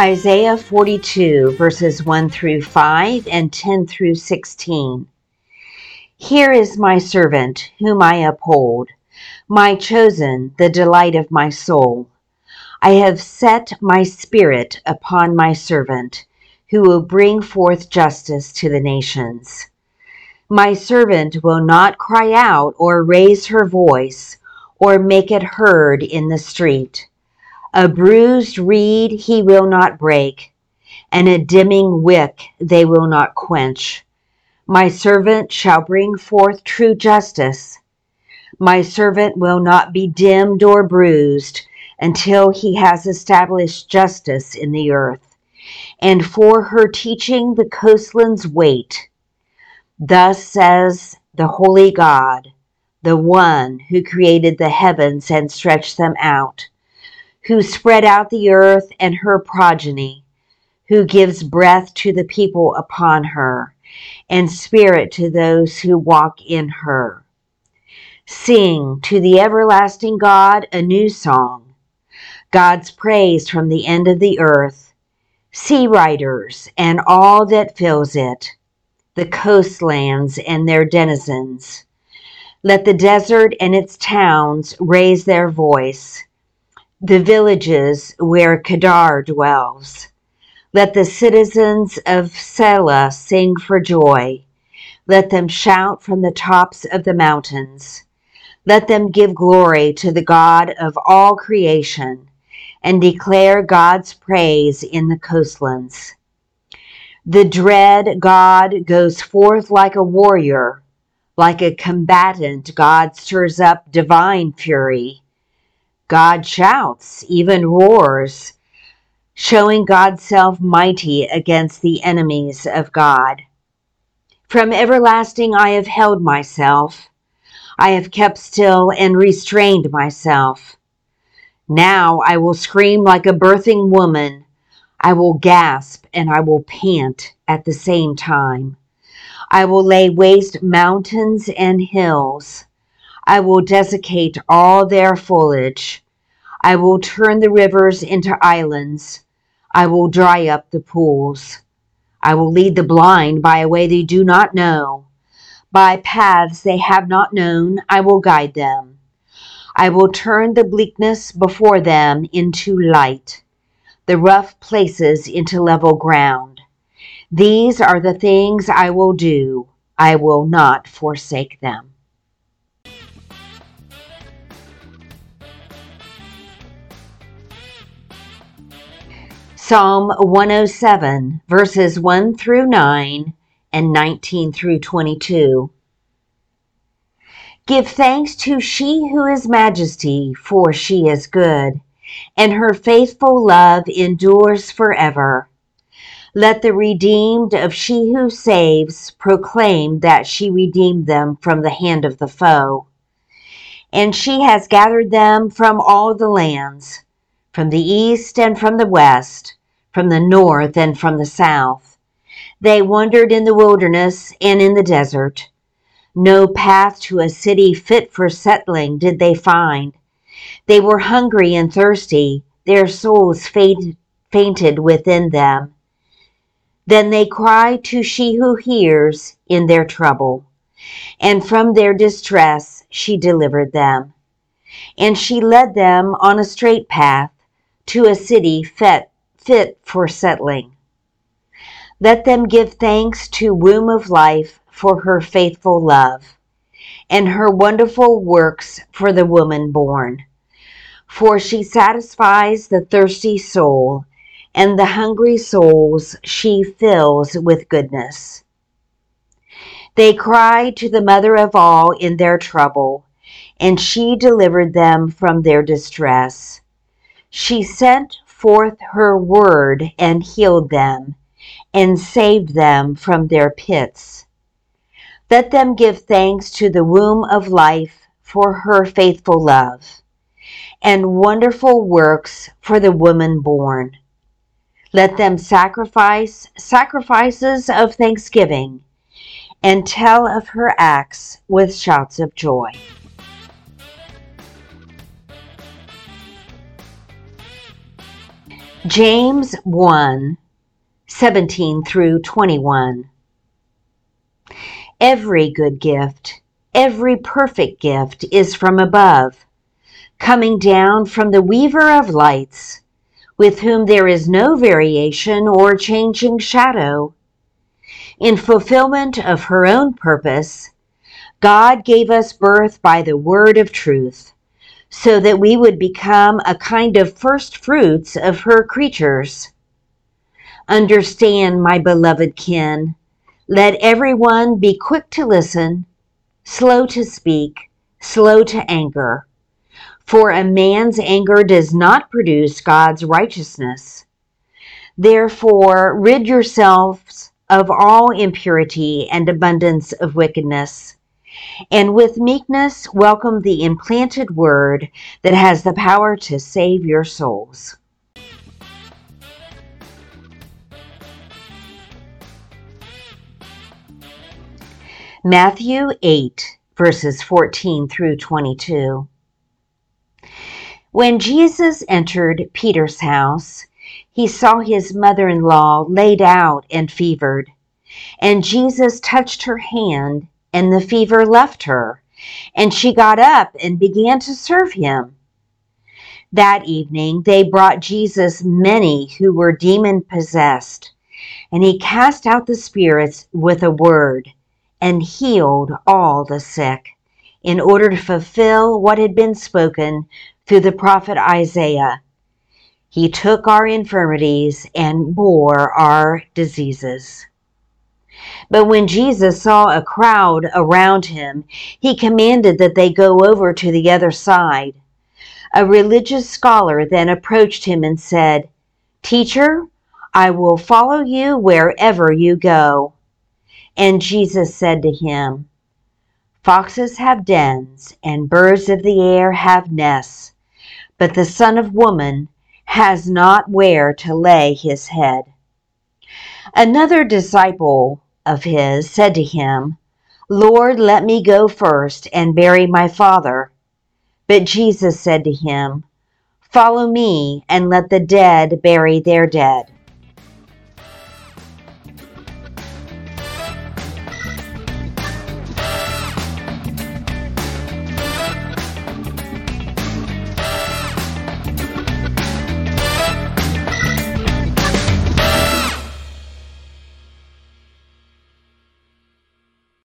Isaiah 42, verses 1 through 5 and 10 through 16. Here is my servant, whom I uphold, my chosen, the delight of my soul. I have set my spirit upon my servant, who will bring forth justice to the nations. My servant will not cry out or raise her voice or make it heard in the street. A bruised reed he will not break, and a dimming wick they will not quench. My servant shall bring forth true justice. My servant will not be dimmed or bruised until he has established justice in the earth, and for her teaching the coastlands wait. Thus says the Holy God, the one who created the heavens and stretched them out who spread out the earth and her progeny, who gives breath to the people upon her, and spirit to those who walk in her. Sing to the everlasting God a new song, God's praise from the end of the earth, sea riders and all that fills it, the coastlands and their denizens. Let the desert and its towns raise their voice the villages where Kedar dwells. Let the citizens of Sela sing for joy. Let them shout from the tops of the mountains. Let them give glory to the God of all creation and declare God's praise in the coastlands. The dread God goes forth like a warrior. Like a combatant, God stirs up divine fury. God shouts, even roars, showing God's self mighty against the enemies of God. From everlasting I have held myself. I have kept still and restrained myself. Now I will scream like a birthing woman. I will gasp and I will pant at the same time. I will lay waste mountains and hills. I will desiccate all their foliage. I will turn the rivers into islands. I will dry up the pools. I will lead the blind by a way they do not know. By paths they have not known, I will guide them. I will turn the bleakness before them into light, the rough places into level ground. These are the things I will do. I will not forsake them. Psalm 107, verses 1 through 9 and 19 through 22. Give thanks to she who is majesty, for she is good, and her faithful love endures forever. Let the redeemed of she who saves proclaim that she redeemed them from the hand of the foe. And she has gathered them from all the lands, from the east and from the west from the north and from the south. They wandered in the wilderness and in the desert. No path to a city fit for settling did they find. They were hungry and thirsty, their souls fainted within them. Then they cried to she who hears in their trouble, and from their distress she delivered them. And she led them on a straight path to a city fit fit for settling. Let them give thanks to Womb of Life for her faithful love, and her wonderful works for the woman born. For she satisfies the thirsty soul, and the hungry souls she fills with goodness. They cried to the mother of all in their trouble, and she delivered them from their distress. She sent forth her word and healed them and saved them from their pits. Let them give thanks to the womb of life for her faithful love and wonderful works for the woman born. Let them sacrifice sacrifices of thanksgiving and tell of her acts with shouts of joy. James 1 17 through 21. Every good gift, every perfect gift is from above, coming down from the weaver of lights, with whom there is no variation or changing shadow. In fulfillment of her own purpose, God gave us birth by the word of truth so that we would become a kind of first fruits of her creatures. Understand, my beloved kin, let everyone be quick to listen, slow to speak, slow to anger. For a man's anger does not produce God's righteousness. Therefore, rid yourselves of all impurity and abundance of wickedness and with meekness welcome the implanted word that has the power to save your souls. Matthew 8, verses 14 through 22. When Jesus entered Peter's house, he saw his mother in law laid out and fevered. And Jesus touched her hand and the fever left her, and she got up and began to serve him. That evening they brought Jesus many who were demon possessed, and he cast out the spirits with a word and healed all the sick, in order to fulfill what had been spoken through the prophet Isaiah. He took our infirmities and bore our diseases. But when Jesus saw a crowd around him, he commanded that they go over to the other side. A religious scholar then approached him and said, Teacher, I will follow you wherever you go. And Jesus said to him, Foxes have dens, and birds of the air have nests, but the Son of Woman has not where to lay his head. Another disciple of his said to him, Lord, let me go first and bury my father. But Jesus said to him, Follow me and let the dead bury their dead.